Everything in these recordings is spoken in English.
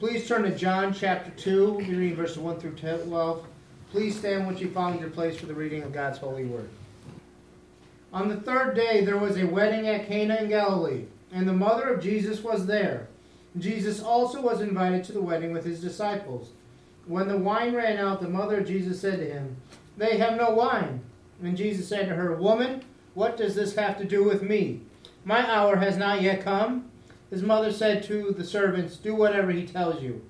please turn to John chapter 2. We'll be reading verses 1 through 12. Please stand once you found your place for the reading of God's holy word. On the third day, there was a wedding at Cana in Galilee, and the mother of Jesus was there. Jesus also was invited to the wedding with his disciples. When the wine ran out, the mother of Jesus said to him, They have no wine. And Jesus said to her, Woman, what does this have to do with me? My hour has not yet come. His mother said to the servants, Do whatever he tells you.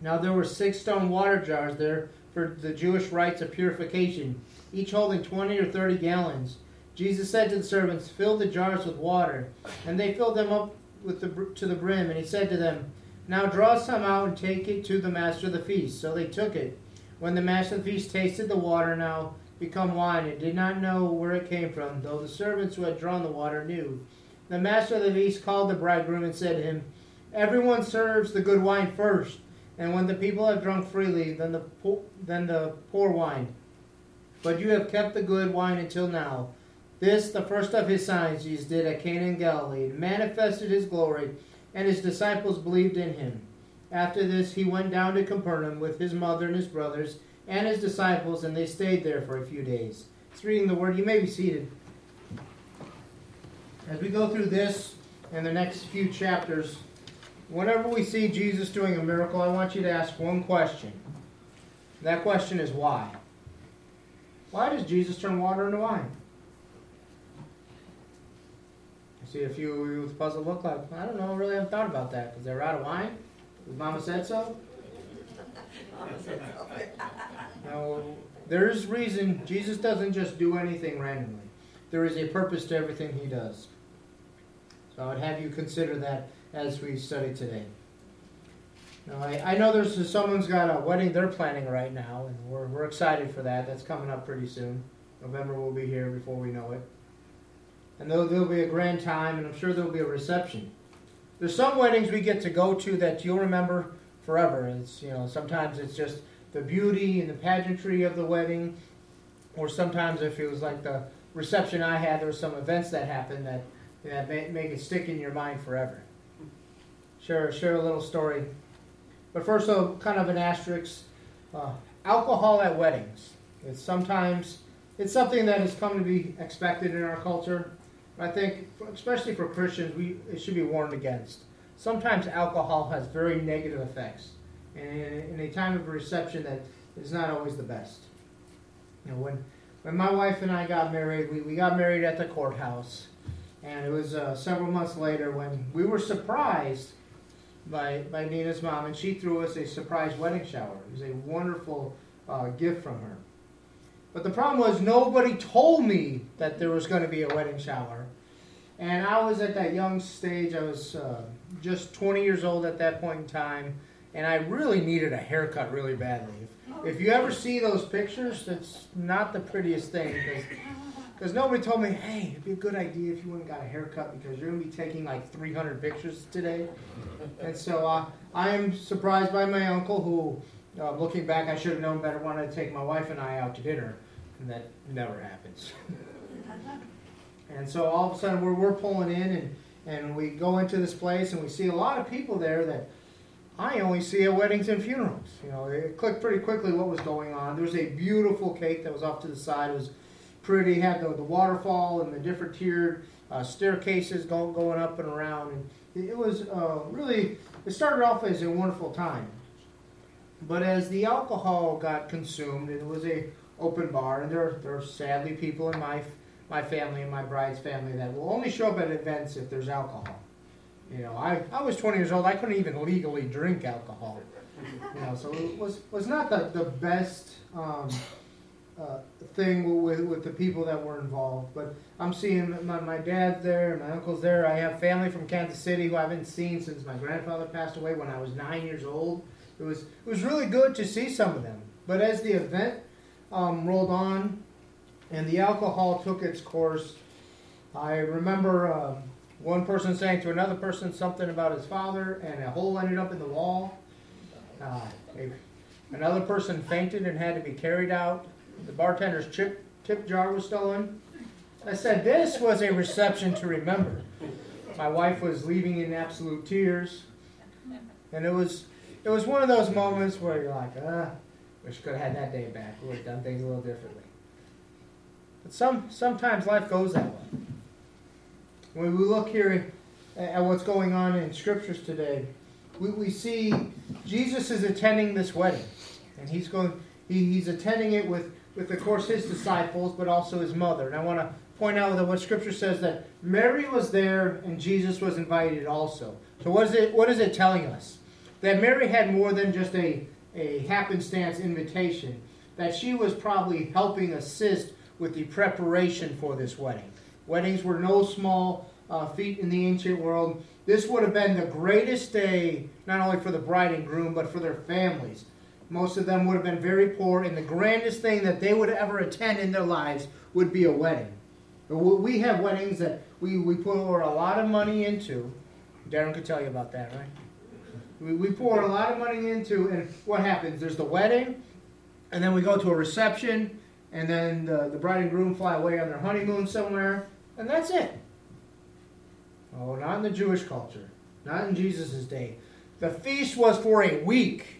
Now there were six stone water jars there for the Jewish rites of purification, each holding twenty or thirty gallons. Jesus said to the servants, Fill the jars with water. And they filled them up with the, to the brim. And he said to them, Now draw some out and take it to the master of the feast. So they took it. When the master of the feast tasted the water now become wine, and did not know where it came from, though the servants who had drawn the water knew. The master of the feast called the bridegroom and said to him, Everyone serves the good wine first, and when the people have drunk freely, then the poor, then the poor wine. But you have kept the good wine until now. This, the first of his signs, Jesus did at Cana in Galilee, and manifested his glory, and his disciples believed in him. After this, he went down to Capernaum with his mother and his brothers and his disciples, and they stayed there for a few days. It's reading the word. You may be seated. As we go through this and the next few chapters, whenever we see Jesus doing a miracle, I want you to ask one question. That question is why? Why does Jesus turn water into wine? I see a few of you with puzzle look like, I don't know, really haven't thought about that. Because they're out of wine? Because Mama said so? no, there is reason. Jesus doesn't just do anything randomly. There is a purpose to everything he does. So I would have you consider that as we study today. Now, I, I know there's someone's got a wedding they're planning right now, and we're, we're excited for that. That's coming up pretty soon. November will be here before we know it and there'll, there'll be a grand time, and I'm sure there'll be a reception. There's some weddings we get to go to that you'll remember forever. It's you know sometimes it's just the beauty and the pageantry of the wedding, or sometimes if it was like the reception I had. There were some events that happened that that make it stick in your mind forever. Share share a little story, but first, so kind of an asterisk. Uh, alcohol at weddings. It's sometimes it's something that has come to be expected in our culture. I think, especially for Christians, we it should be warned against. Sometimes alcohol has very negative effects, and in, in a time of reception, that is not always the best. You know, when when my wife and I got married, we, we got married at the courthouse, and it was uh, several months later when we were surprised by by Nina's mom, and she threw us a surprise wedding shower. It was a wonderful uh, gift from her. But the problem was nobody told me that there was going to be a wedding shower. And I was at that young stage. I was uh, just 20 years old at that point in time. And I really needed a haircut really badly. If, if you ever see those pictures, that's not the prettiest thing. Because nobody told me, hey, it'd be a good idea if you went and got a haircut because you're going to be taking like 300 pictures today. And so uh, I am surprised by my uncle who uh, looking back, I should have known better. Wanted to take my wife and I out to dinner, and that never happens. and so all of a sudden, we're, we're pulling in, and, and we go into this place, and we see a lot of people there that I only see at weddings and funerals. You know, it clicked pretty quickly what was going on. There was a beautiful cake that was off to the side. It was pretty. Had the, the waterfall and the different tiered uh, staircases going going up and around, and it was uh, really. It started off as a wonderful time. But as the alcohol got consumed, it was a open bar, and there, there are sadly people in my my family and my bride's family that will only show up at events if there's alcohol. You know, I, I was 20 years old. I couldn't even legally drink alcohol. You know, so it was was not the the best um, uh, thing with with the people that were involved. But I'm seeing my my dad's there, and my uncle's there. I have family from Kansas City who I haven't seen since my grandfather passed away when I was nine years old. It was it was really good to see some of them. But as the event um, rolled on and the alcohol took its course, I remember uh, one person saying to another person something about his father, and a hole ended up in the wall. Uh, another person fainted and had to be carried out. The bartender's chip, tip jar was stolen. I said, This was a reception to remember. My wife was leaving in absolute tears. And it was it was one of those moments where you're like, ah, wish could have had that day back. We would have done things a little differently. But some sometimes life goes that way. When we look here at what's going on in scriptures today, we, we see Jesus is attending this wedding. And he's going he, he's attending it with, with of course his disciples, but also his mother. And I want to point out that what scripture says that Mary was there and Jesus was invited also. So what is it what is it telling us? That Mary had more than just a, a happenstance invitation, that she was probably helping assist with the preparation for this wedding. Weddings were no small uh, feat in the ancient world. This would have been the greatest day, not only for the bride and groom, but for their families. Most of them would have been very poor, and the grandest thing that they would ever attend in their lives would be a wedding. We have weddings that we, we pour a lot of money into. Darren could tell you about that, right? We, we pour a lot of money into, and what happens? There's the wedding, and then we go to a reception, and then the, the bride and groom fly away on their honeymoon somewhere, and that's it. Oh, not in the Jewish culture, not in Jesus' day. The feast was for a week.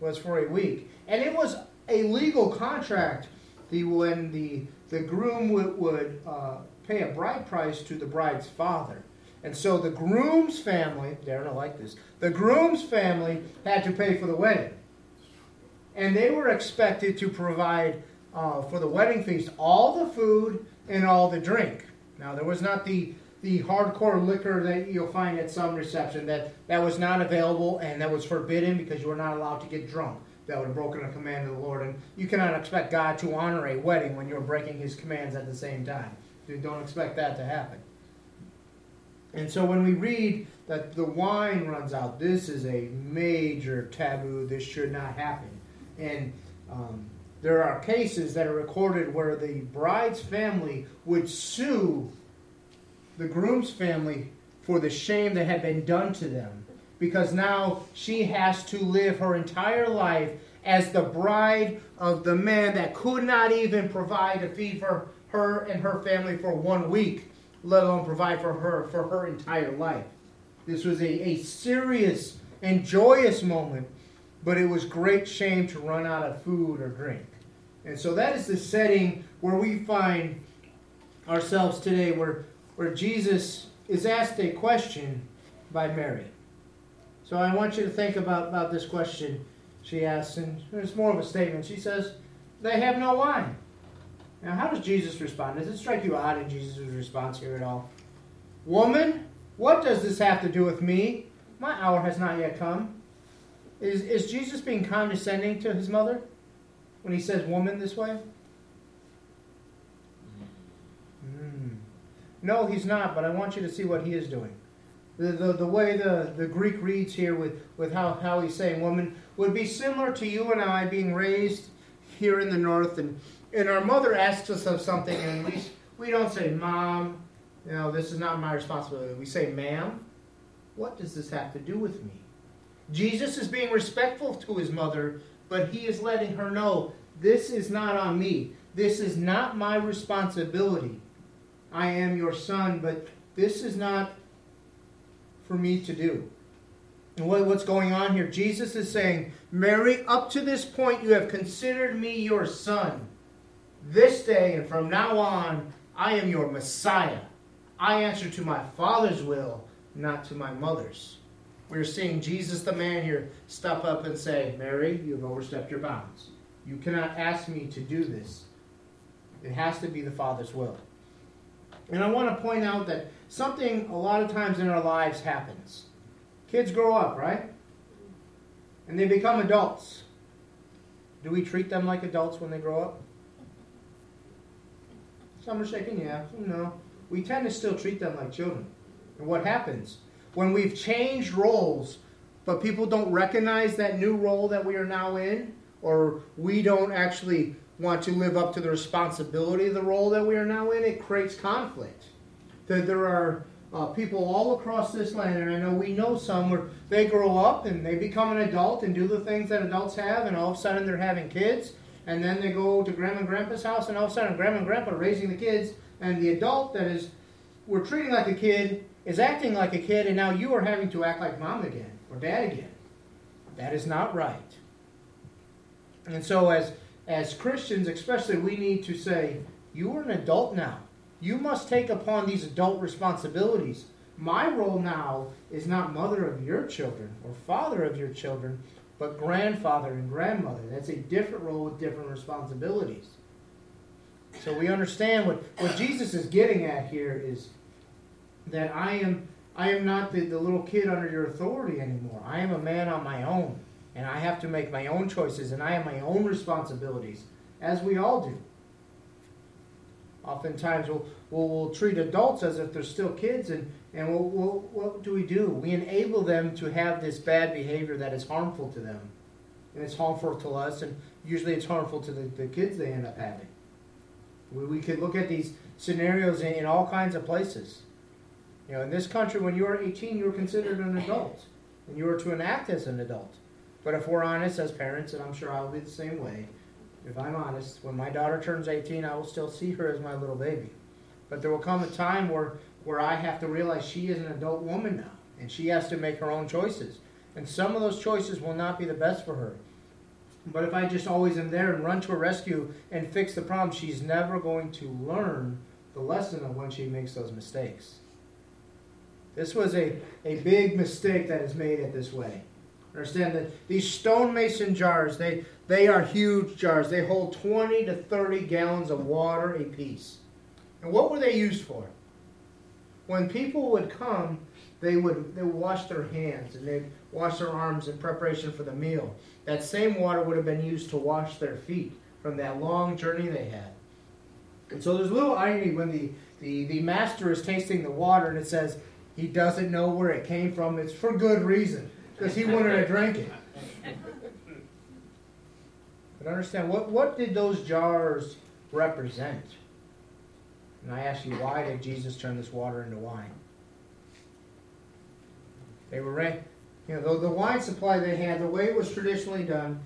Was for a week, and it was a legal contract. The when the the groom would, would uh, pay a bride price to the bride's father. And so the groom's family, Darren, I like this, the groom's family had to pay for the wedding. And they were expected to provide uh, for the wedding feast all the food and all the drink. Now, there was not the, the hardcore liquor that you'll find at some reception, that, that was not available and that was forbidden because you were not allowed to get drunk. That would have broken a command of the Lord. And you cannot expect God to honor a wedding when you're breaking his commands at the same time. You don't expect that to happen. And so when we read that the wine runs out, this is a major taboo. This should not happen. And um, there are cases that are recorded where the bride's family would sue the groom's family for the shame that had been done to them. Because now she has to live her entire life as the bride of the man that could not even provide a feed for her and her family for one week, let alone provide for her for her entire life. This was a, a serious and joyous moment but it was great shame to run out of food or drink. And so that is the setting where we find ourselves today, where, where Jesus is asked a question by Mary. So I want you to think about, about this question she asks, and it's more of a statement. She says, They have no wine. Now, how does Jesus respond? Does it strike you odd in Jesus' response here at all? Woman, what does this have to do with me? My hour has not yet come. Is, is Jesus being condescending to his mother when he says woman this way? No, he's not, but I want you to see what he is doing. The, the, the way the, the Greek reads here with, with how, how he's saying woman would be similar to you and I being raised here in the north and, and our mother asks us of something and we, we don't say mom, you know, this is not my responsibility. We say ma'am. What does this have to do with me? Jesus is being respectful to his mother, but he is letting her know this is not on me. This is not my responsibility. I am your son, but this is not for me to do. And what's going on here? Jesus is saying, Mary, up to this point, you have considered me your son. This day and from now on, I am your Messiah. I answer to my Father's will, not to my mother's. We're seeing Jesus, the man here, step up and say, Mary, you've overstepped your bounds. You cannot ask me to do this. It has to be the Father's will. And I want to point out that something a lot of times in our lives happens. Kids grow up, right? And they become adults. Do we treat them like adults when they grow up? Some are shaking, yeah, no. We tend to still treat them like children. And what happens? when we've changed roles, but people don't recognize that new role that we are now in, or we don't actually want to live up to the responsibility of the role that we are now in, it creates conflict. That there are uh, people all across this land, and I know we know some where they grow up and they become an adult and do the things that adults have, and all of a sudden they're having kids, and then they go to grandma and grandpa's house, and all of a sudden grandma and grandpa are raising the kids, and the adult that is we're treating like a kid is acting like a kid, and now you are having to act like mom again or dad again. That is not right. And so, as as Christians, especially, we need to say, "You are an adult now. You must take upon these adult responsibilities." My role now is not mother of your children or father of your children, but grandfather and grandmother. That's a different role with different responsibilities. So we understand what, what Jesus is getting at here is that I am I am not the, the little kid under your authority anymore. I am a man on my own. And I have to make my own choices and I have my own responsibilities, as we all do. Oftentimes we'll, we'll, we'll treat adults as if they're still kids and, and we'll, we'll, what do we do? We enable them to have this bad behavior that is harmful to them. And it's harmful to us, and usually it's harmful to the, the kids they end up having. We, we could look at these scenarios in, in all kinds of places. You know, in this country, when you were 18, you were considered an adult, and you were to enact as an adult. But if we're honest as parents, and I'm sure I'll be the same way, if I'm honest, when my daughter turns 18, I will still see her as my little baby. But there will come a time where, where I have to realize she is an adult woman now, and she has to make her own choices. And some of those choices will not be the best for her. But if I just always am there and run to her rescue and fix the problem, she's never going to learn the lesson of when she makes those mistakes. This was a, a big mistake that is made at this wedding. Understand that these stonemason jars, they, they are huge jars. They hold 20 to 30 gallons of water a piece. And what were they used for? When people would come, they would, they would wash their hands and they'd wash their arms in preparation for the meal. That same water would have been used to wash their feet from that long journey they had. And so there's a little irony when the, the, the master is tasting the water and it says, he doesn't know where it came from. It's for good reason, because he wanted to drink it. But understand, what, what did those jars represent? And I ask you, why did Jesus turn this water into wine? They were, you know, the, the wine supply they had, the way it was traditionally done,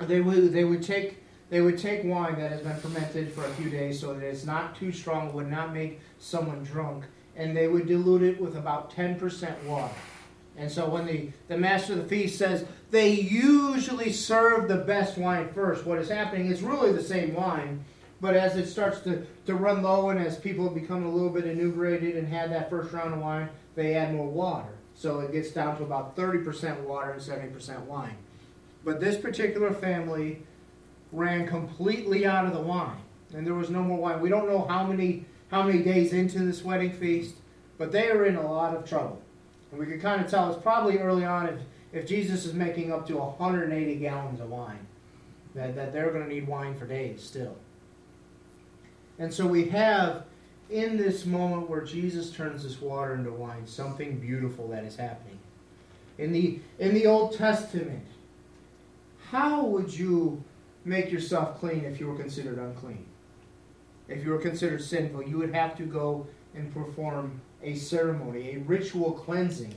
they would they would take they would take wine that has been fermented for a few days so that it's not too strong, would not make someone drunk, and they would dilute it with about 10% water. And so when the, the master of the feast says they usually serve the best wine first, what is happening is really the same wine, but as it starts to, to run low and as people become a little bit inebriated and had that first round of wine, they add more water. So it gets down to about 30% water and 70% wine. But this particular family ran completely out of the wine, and there was no more wine. We don't know how many how many days into this wedding feast, but they are in a lot of trouble. And we can kind of tell it's probably early on if, if Jesus is making up to 180 gallons of wine, that, that they're going to need wine for days still. And so we have in this moment where Jesus turns this water into wine something beautiful that is happening. In the, in the Old Testament, how would you make yourself clean if you were considered unclean? if you were considered sinful, you would have to go and perform a ceremony, a ritual cleansing.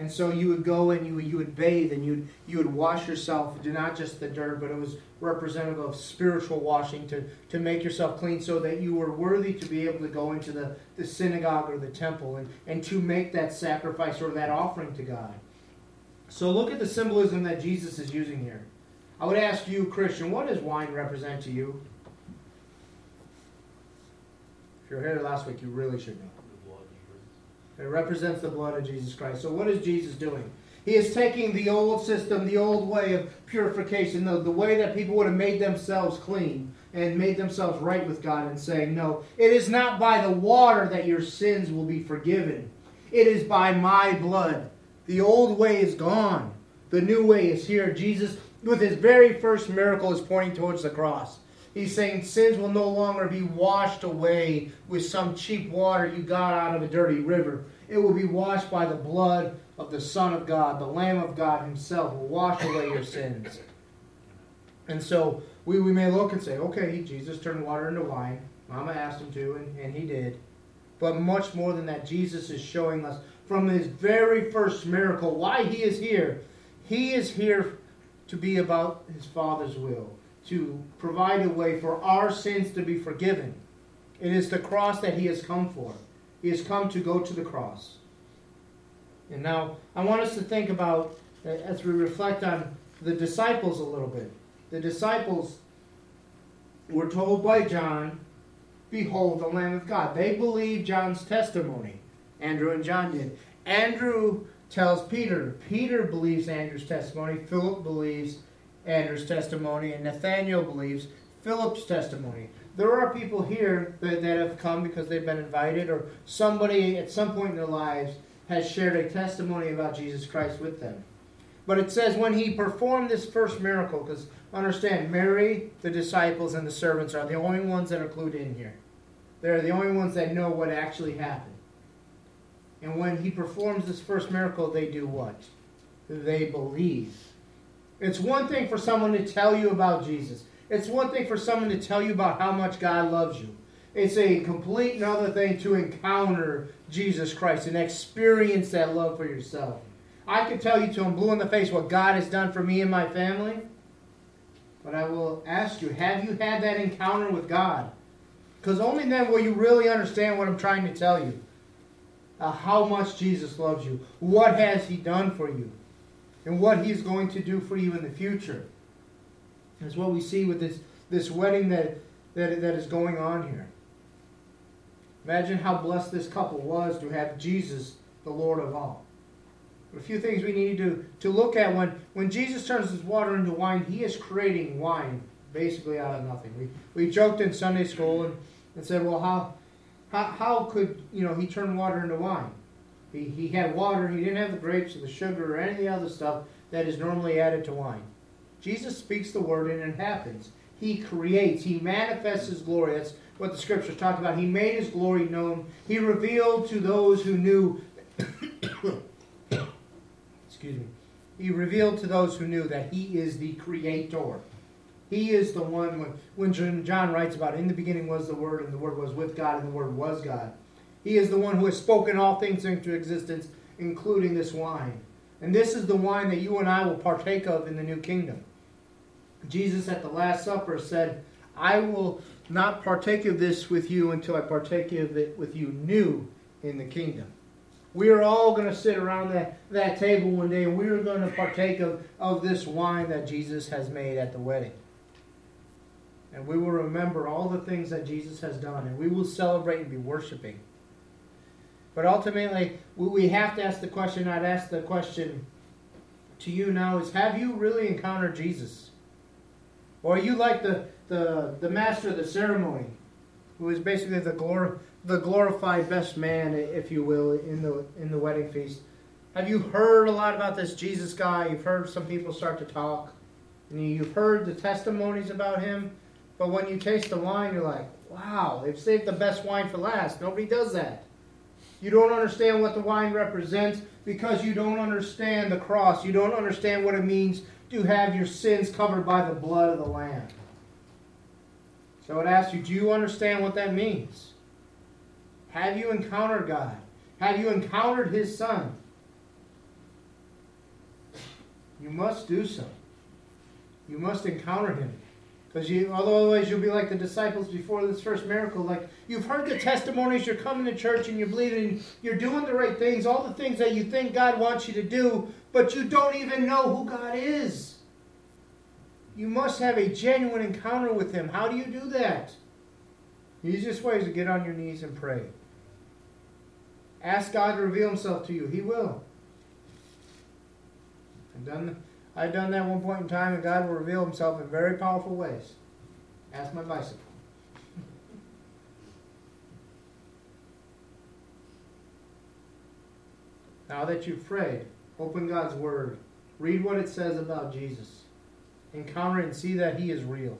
And so you would go and you, you would bathe and you'd, you would wash yourself, not just the dirt, but it was representative of spiritual washing to, to make yourself clean so that you were worthy to be able to go into the, the synagogue or the temple and, and to make that sacrifice or that offering to God. So look at the symbolism that Jesus is using here. I would ask you, Christian, what does wine represent to you? If you were here last week, you really should know. It represents the blood of Jesus Christ. So what is Jesus doing? He is taking the old system, the old way of purification, the, the way that people would have made themselves clean and made themselves right with God, and saying, No, it is not by the water that your sins will be forgiven. It is by my blood. The old way is gone. The new way is here. Jesus, with his very first miracle, is pointing towards the cross. He's saying sins will no longer be washed away with some cheap water you got out of a dirty river. It will be washed by the blood of the Son of God, the Lamb of God Himself will wash away your sins. And so we, we may look and say, okay, Jesus turned water into wine. Mama asked him to, and, and he did. But much more than that, Jesus is showing us from his very first miracle why he is here. He is here to be about his Father's will to provide a way for our sins to be forgiven. It is the cross that he has come for. He has come to go to the cross. And now I want us to think about, uh, as we reflect on the disciples a little bit. The disciples were told by John, Behold the Lamb of God. They believed John's testimony. Andrew and John did. Andrew tells Peter. Peter believes Andrew's testimony. Philip believes Andrew's testimony. And Nathaniel believes Philip's testimony. There are people here that, that have come because they've been invited, or somebody at some point in their lives has shared a testimony about Jesus Christ with them. But it says when he performed this first miracle, because understand, Mary, the disciples, and the servants are the only ones that are clued in here. They're the only ones that know what actually happened. And when he performs this first miracle, they do what? They believe. It's one thing for someone to tell you about Jesus. It's one thing for someone to tell you about how much God loves you. It's a complete another thing to encounter Jesus Christ and experience that love for yourself. I could tell you to I'm blue in the face what God has done for me and my family, but I will ask you, have you had that encounter with God? Because only then will you really understand what I'm trying to tell you. Uh, how much Jesus loves you. What has He done for you? And what He's going to do for you in the future. Is what we see with this, this wedding that, that, that is going on here. Imagine how blessed this couple was to have Jesus, the Lord of all. A few things we need to, to look at when, when Jesus turns his water into wine, he is creating wine basically out of nothing. We, we joked in Sunday school and, and said, well, how, how, how could you know he turn water into wine? He, he had water, he didn't have the grapes or the sugar or any of the other stuff that is normally added to wine. Jesus speaks the word and it happens. He creates, he manifests his glory. That's what the scriptures talk about. He made his glory known. He revealed to those who knew excuse me. He revealed to those who knew that he is the creator. He is the one when, when John writes about in the beginning was the word and the word was with God and the word was God. He is the one who has spoken all things into existence, including this wine. And this is the wine that you and I will partake of in the new kingdom. Jesus at the Last Supper said, I will not partake of this with you until I partake of it with you new in the kingdom. We are all going to sit around that, that table one day and we are going to partake of, of this wine that Jesus has made at the wedding. And we will remember all the things that Jesus has done and we will celebrate and be worshiping. But ultimately, we have to ask the question, I'd ask the question to you now is have you really encountered Jesus? Or are you like the, the, the master of the ceremony, who is basically the, glor- the glorified best man, if you will, in the, in the wedding feast? Have you heard a lot about this Jesus guy? You've heard some people start to talk, and you've heard the testimonies about him. But when you taste the wine, you're like, wow, they've saved the best wine for last. Nobody does that. You don't understand what the wine represents because you don't understand the cross. You don't understand what it means to have your sins covered by the blood of the Lamb. So it asks you, do you understand what that means? Have you encountered God? Have you encountered His Son? You must do so. You must encounter Him. Because you, otherwise, you'll be like the disciples before this first miracle. Like you've heard the testimonies, you're coming to church and you're believing, you're doing the right things, all the things that you think God wants you to do, but you don't even know who God is. You must have a genuine encounter with Him. How do you do that? The easiest way is to get on your knees and pray. Ask God to reveal Himself to you. He will. Done I've done that one point in time, and God will reveal Himself in very powerful ways. Ask my bicycle. now that you've prayed, open God's Word. Read what it says about Jesus. Encounter and see that He is real.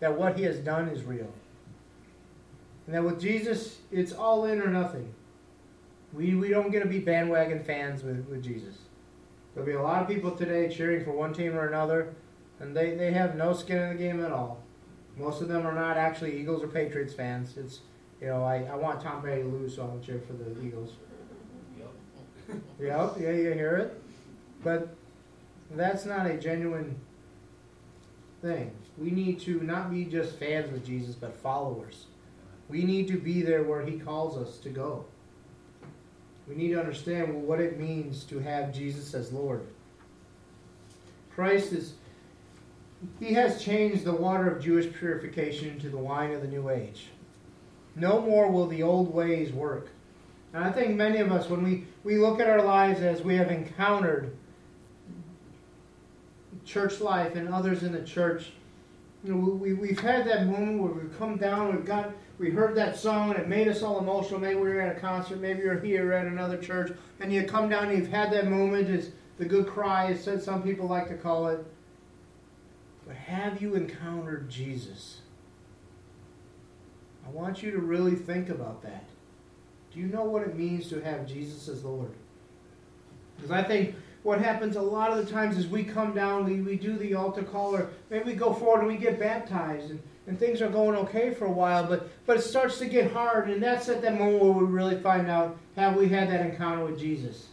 That what He has done is real. And that with Jesus, it's all in or nothing. We, we don't get to be bandwagon fans with, with Jesus. There'll be a lot of people today cheering for one team or another, and they, they have no skin in the game at all. Most of them are not actually Eagles or Patriots fans. It's, you know, I, I want Tom Brady to lose, so I'm going to cheer for the Eagles. Yep. yep, yeah, you hear it. But that's not a genuine thing. We need to not be just fans of Jesus, but followers. We need to be there where He calls us to go. We need to understand what it means to have Jesus as Lord. Christ is he has changed the water of Jewish purification into the wine of the new age. No more will the old ways work. And I think many of us, when we, we look at our lives as we have encountered church life and others in the church, you know, we, we've had that moment where we've come down, we've got, we heard that song and it made us all emotional. Maybe we were at a concert, maybe you're here at another church, and you come down and you've had that moment, as the good cry, as some people like to call it. But have you encountered Jesus? I want you to really think about that. Do you know what it means to have Jesus as Lord? Because I think what happens a lot of the times is we come down, we, we do the altar call, or maybe we go forward and we get baptized, and, and things are going okay for a while, but, but it starts to get hard, and that's at that moment where we really find out have we had that encounter with Jesus?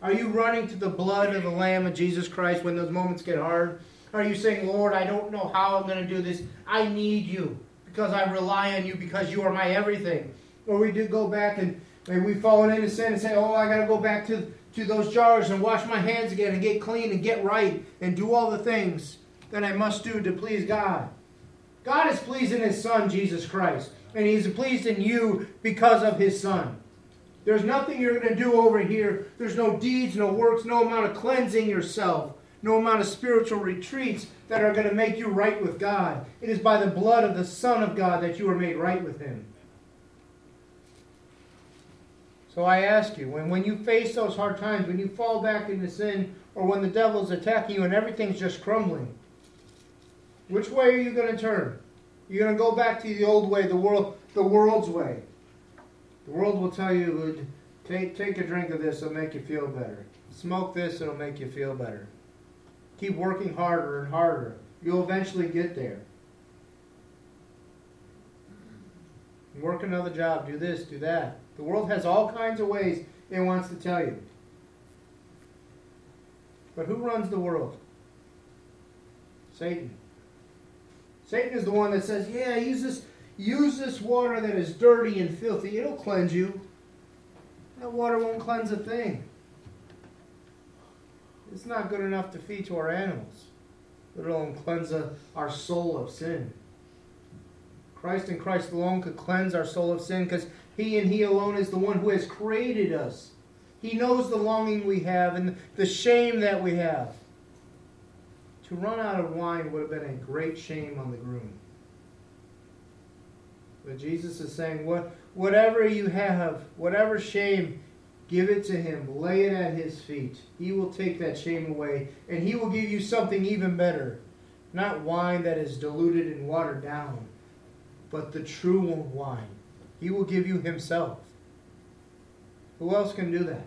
Are you running to the blood of the Lamb of Jesus Christ when those moments get hard? Are you saying, Lord, I don't know how I'm going to do this. I need you because I rely on you because you are my everything. Or we do go back and maybe we've fallen into sin and say, oh, I got to go back to, to those jars and wash my hands again and get clean and get right and do all the things that I must do to please God. God is pleased in His Son, Jesus Christ. And He's pleased in you because of His Son. There's nothing you're going to do over here. There's no deeds, no works, no amount of cleansing yourself no amount of spiritual retreats that are going to make you right with God. It is by the blood of the Son of God that you are made right with Him. So I ask you, when, when you face those hard times, when you fall back into sin, or when the devil's attacking you and everything's just crumbling, which way are you going to turn? You're going to go back to the old way, the world, the world's way. The world will tell you, take, take a drink of this, it'll make you feel better. Smoke this, it'll make you feel better. Keep working harder and harder. You'll eventually get there. Work another job, do this, do that. The world has all kinds of ways it wants to tell you. But who runs the world? Satan. Satan is the one that says, Yeah, use this, use this water that is dirty and filthy. It'll cleanse you. That water won't cleanse a thing. It's not good enough to feed to our animals, let alone cleanse our soul of sin. Christ and Christ alone could cleanse our soul of sin because He and He alone is the one who has created us. He knows the longing we have and the shame that we have. To run out of wine would have been a great shame on the groom. But Jesus is saying, what, whatever you have, whatever shame Give it to him. Lay it at his feet. He will take that shame away, and he will give you something even better. Not wine that is diluted and watered down, but the true wine. He will give you himself. Who else can do that?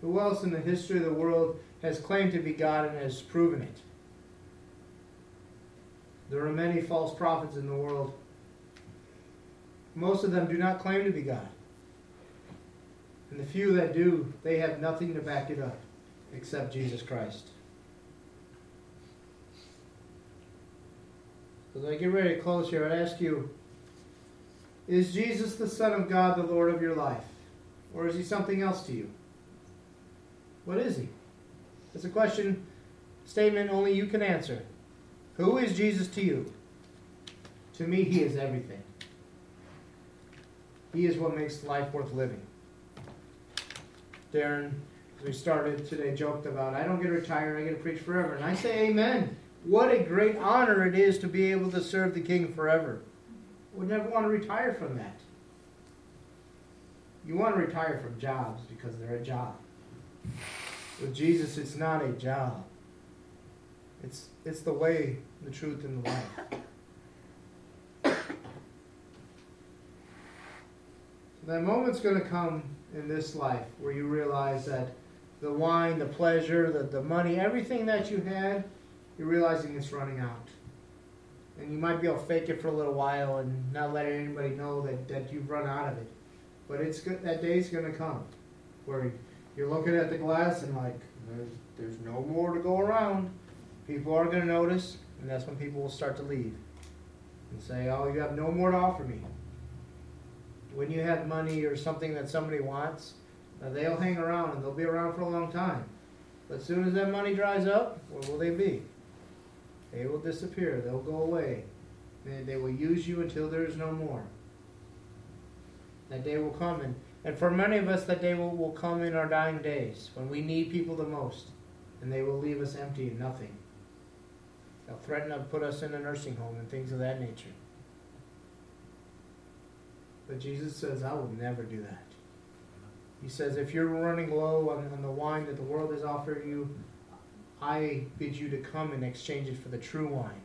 Who else in the history of the world has claimed to be God and has proven it? There are many false prophets in the world most of them do not claim to be God. And the few that do, they have nothing to back it up except Jesus Christ. As I get ready to close here, I ask you Is Jesus the Son of God, the Lord of your life? Or is he something else to you? What is he? It's a question, statement only you can answer. Who is Jesus to you? To me, he is everything. He is what makes life worth living. Darren, as we started today, joked about, I don't get retired, I get to preach forever. And I say, Amen. What a great honor it is to be able to serve the King forever. Would never want to retire from that. You want to retire from jobs because they're a job. With Jesus, it's not a job. It's, it's the way, the truth, and the life. That moment's going to come in this life where you realize that the wine, the pleasure, the, the money, everything that you had, you're realizing it's running out. And you might be able to fake it for a little while and not let anybody know that, that you've run out of it. But it's good, that day's going to come where you're looking at the glass and like, there's, there's no more to go around. People are going to notice, and that's when people will start to leave and say, oh, you have no more to offer me. when you have money or something that somebody wants, uh, they'll hang around and they'll be around for a long time. But as soon as that money dries up, where will they be? They will disappear. They'll go away. They, they will use you until there is no more. That day will come. And, and for many of us, that day will, will come in our dying days when we need people the most. And they will leave us empty and nothing. They'll threaten to put us in a nursing home and things of that nature. But Jesus says, I will never do that. He says, if you're running low on, on the wine that the world has offered you, I bid you to come and exchange it for the true wine.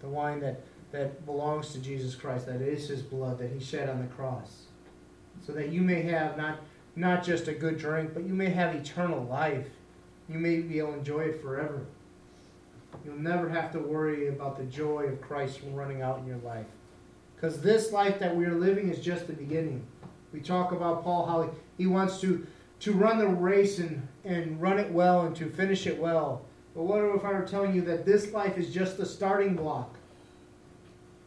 The wine that, that belongs to Jesus Christ, that is his blood that he shed on the cross. So that you may have not, not just a good drink, but you may have eternal life. You may be able to enjoy it forever. You'll never have to worry about the joy of Christ running out in your life. Because this life that we are living is just the beginning. We talk about Paul how he wants to, to run the race and, and run it well and to finish it well. But what if I were telling you that this life is just the starting block?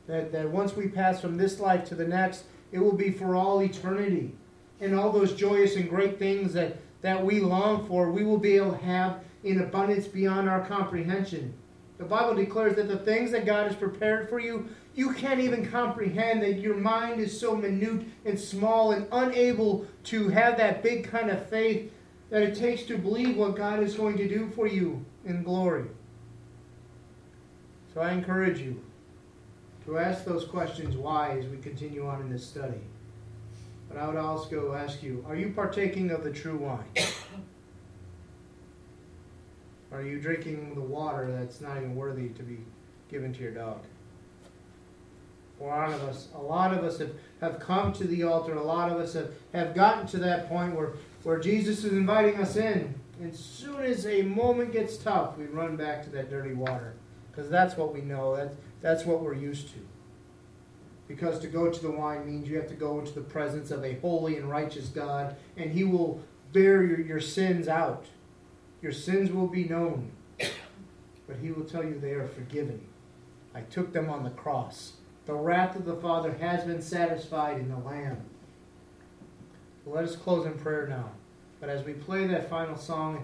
That, that once we pass from this life to the next, it will be for all eternity. And all those joyous and great things that, that we long for, we will be able to have in abundance beyond our comprehension. The Bible declares that the things that God has prepared for you, you can't even comprehend, that your mind is so minute and small and unable to have that big kind of faith that it takes to believe what God is going to do for you in glory. So I encourage you to ask those questions why as we continue on in this study. But I would also ask you are you partaking of the true wine? Are you drinking the water that's not even worthy to be given to your dog? A lot of us, a lot of us have, have come to the altar. A lot of us have, have gotten to that point where, where Jesus is inviting us in. And soon as a moment gets tough, we run back to that dirty water. Because that's what we know. That's, that's what we're used to. Because to go to the wine means you have to go into the presence of a holy and righteous God, and He will bear your, your sins out. Your sins will be known, but he will tell you they are forgiven. I took them on the cross. The wrath of the Father has been satisfied in the Lamb. Let us close in prayer now. But as we play that final song,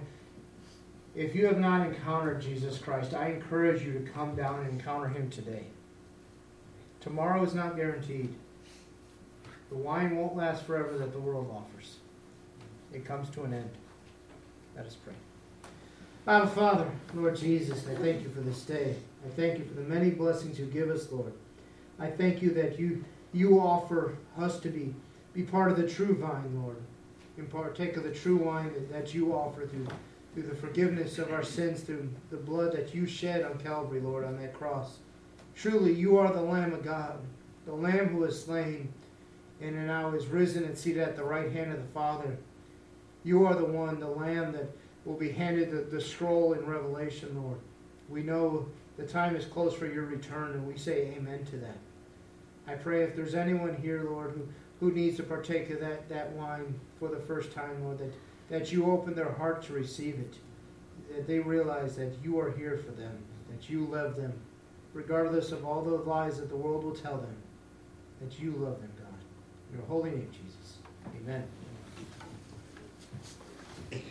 if you have not encountered Jesus Christ, I encourage you to come down and encounter him today. Tomorrow is not guaranteed. The wine won't last forever that the world offers. It comes to an end. Let us pray. Our Father, Lord Jesus, I thank you for this day. I thank you for the many blessings you give us, Lord. I thank you that you you offer us to be be part of the true vine, Lord, and partake of the true wine that, that you offer through through the forgiveness of our sins, through the blood that you shed on Calvary, Lord, on that cross. Truly, you are the Lamb of God, the Lamb who is slain, and now is risen and seated at the right hand of the Father. You are the one, the Lamb that will be handed the, the scroll in Revelation, Lord. We know the time is close for your return, and we say amen to that. I pray if there's anyone here, Lord, who, who needs to partake of that, that wine for the first time, Lord, that, that you open their heart to receive it, that they realize that you are here for them, that you love them, regardless of all the lies that the world will tell them, that you love them, God. In your holy name, Jesus. Amen.